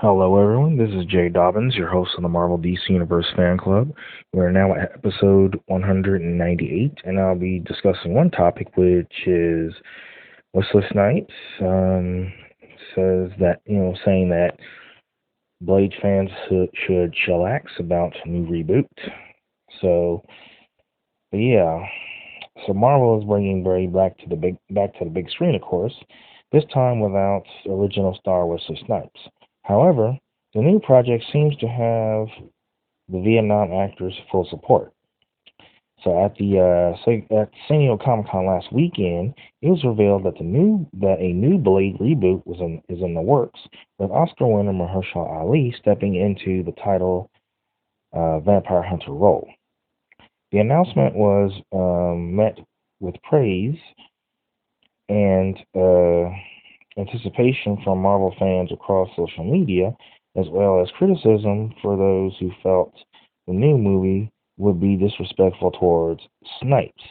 Hello, everyone. This is Jay Dobbins, your host of the Marvel DC Universe Fan Club. We're now at episode 198, and I'll be discussing one topic, which is Wesley Snipes um, says that, you know, saying that Blade fans should, should chillax about new reboot. So, yeah. So Marvel is bringing Blade back to the big back to the big screen, of course. This time without original star Wesley Snipes. However, the new project seems to have the Vietnam actors' full support. So at the uh, at San Diego Comic Con last weekend, it was revealed that the new that a new Blade reboot was in is in the works, with Oscar winner Mahershala Ali stepping into the title uh, vampire hunter role. The announcement was um, met with praise and uh, anticipation from Marvel fans across social media, as well as criticism for those who felt the new movie would be disrespectful towards Snipes.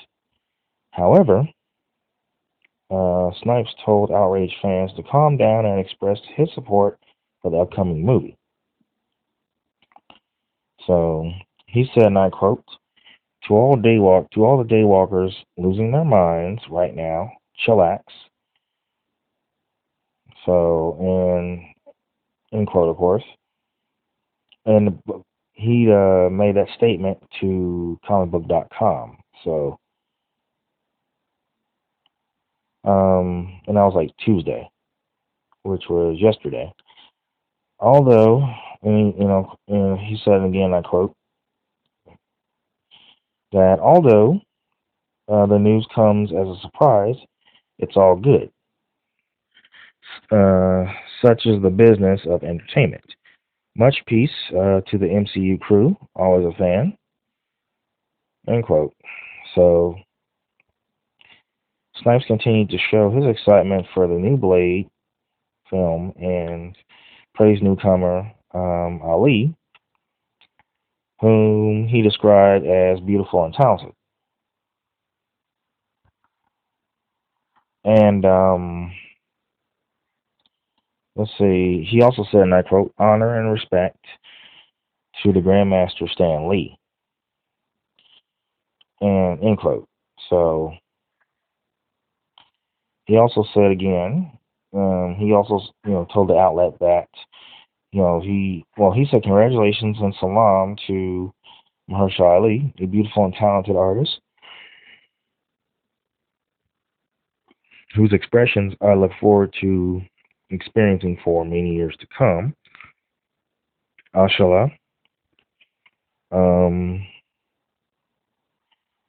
However, uh, Snipes told outraged fans to calm down and expressed his support for the upcoming movie. So he said, and I quote, to all daywalk to all the daywalkers losing their minds right now, chillax, so, and end quote, of course. And he uh, made that statement to comicbook.com. So, um, and that was like Tuesday, which was yesterday. Although, and, you know, and he said again, I quote, that although uh, the news comes as a surprise, it's all good uh, such as the business of entertainment. Much peace uh, to the MCU crew, always a fan. End quote. So, Snipes continued to show his excitement for the new Blade film and praised newcomer um, Ali, whom he described as beautiful and talented. And um, let's see, he also said, and I quote, honor and respect to the Grandmaster Stan Lee. And end quote. So he also said again, um, he also you know told the outlet that you know he well he said congratulations and salam to Mahershala Ali, a beautiful and talented artist whose expressions I look forward to experiencing for many years to come. Ashala. Um,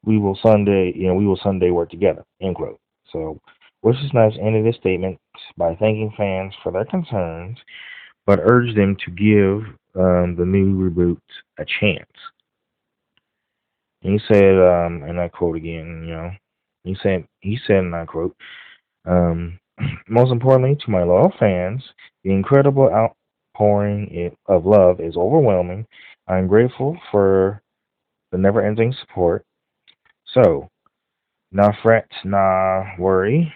we will Sunday, you know, we will Sunday work together. End quote. So, Wesley Snipes ended his statement by thanking fans for their concerns, but urged them to give um, the new reboot a chance. He said, um, and I quote again, you know, he said, he said, and I quote, um, most importantly, to my loyal fans, the incredible outpouring of love is overwhelming. I am grateful for the never ending support. So, nah fret, nah worry.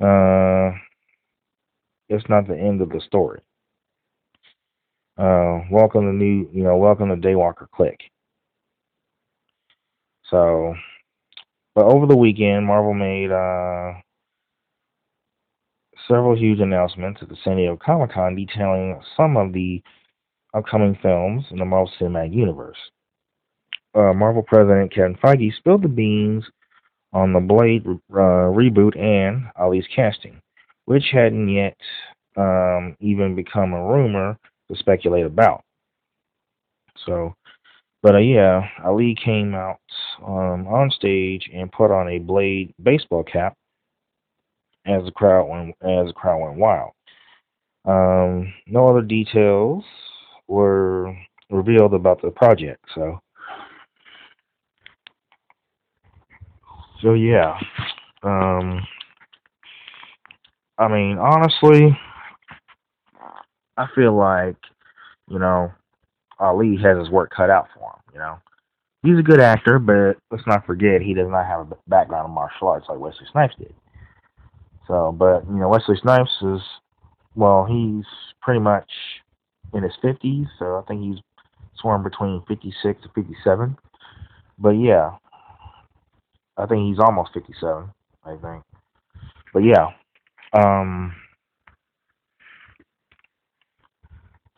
Uh, it's not the end of the story. Uh, welcome to new, you know, welcome to Daywalker Click. So, but over the weekend, Marvel made uh, several huge announcements at the San Diego Comic Con detailing some of the upcoming films in the Marvel Cinematic Universe. Uh, Marvel President Kevin Feige spilled the beans on the Blade uh, reboot and Ali's casting, which hadn't yet um, even become a rumor to speculate about. So, but uh, yeah, Ali came out um, on stage and put on a Blade baseball cap as the crowd went as the crowd went wild. Um, no other details were revealed about the project, so so yeah. Um, I mean, honestly, I feel like you know Ali has his work cut out for him. You know, he's a good actor, but let's not forget he does not have a background in martial arts like Wesley Snipes did. So, but you know, Wesley Snipes is well, he's pretty much in his 50s, so I think he's somewhere between 56 to 57. But yeah, I think he's almost 57, I think. But yeah, um,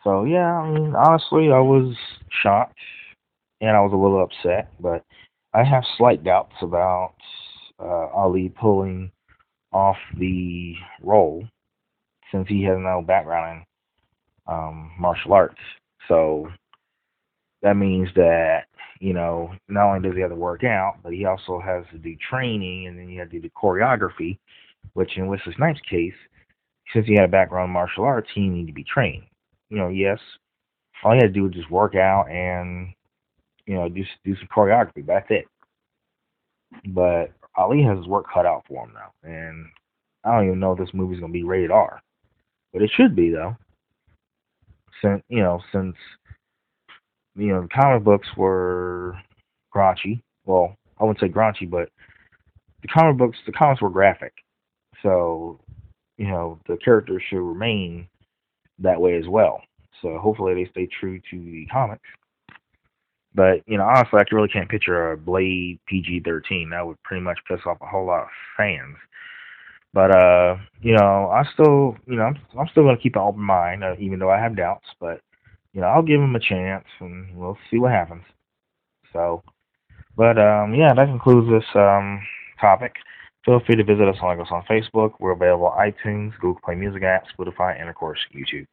so yeah, I mean, honestly, I was shocked and I was a little upset, but I have slight doubts about uh, Ali pulling off the role since he has no background in um, martial arts. So that means that you know not only does he have to work out, but he also has to do training, and then you have to do choreography. Which in Wesley Snipes' case, since he had a background in martial arts, he needed to be trained. You know, yes, all he had to do was just work out and you know do do some choreography. That's it. But Ali has his work cut out for him now, and I don't even know if this movie's gonna be rated R, but it should be though. Since you know, since you know, the comic books were raunchy. Well, I wouldn't say raunchy, but the comic books, the comics were graphic. So, you know, the characters should remain that way as well. So hopefully they stay true to the comics. But, you know, honestly, I really can't picture a Blade PG 13. That would pretty much piss off a whole lot of fans. But, uh, you know, I still, you know, I'm, I'm still to keep an open mind, uh, even though I have doubts. But you know, I'll give him a chance and we'll see what happens. So, but um, yeah, that concludes this um, topic. Feel free to visit us on, like us on Facebook. We're available on iTunes, Google Play Music app, Spotify, and of course YouTube.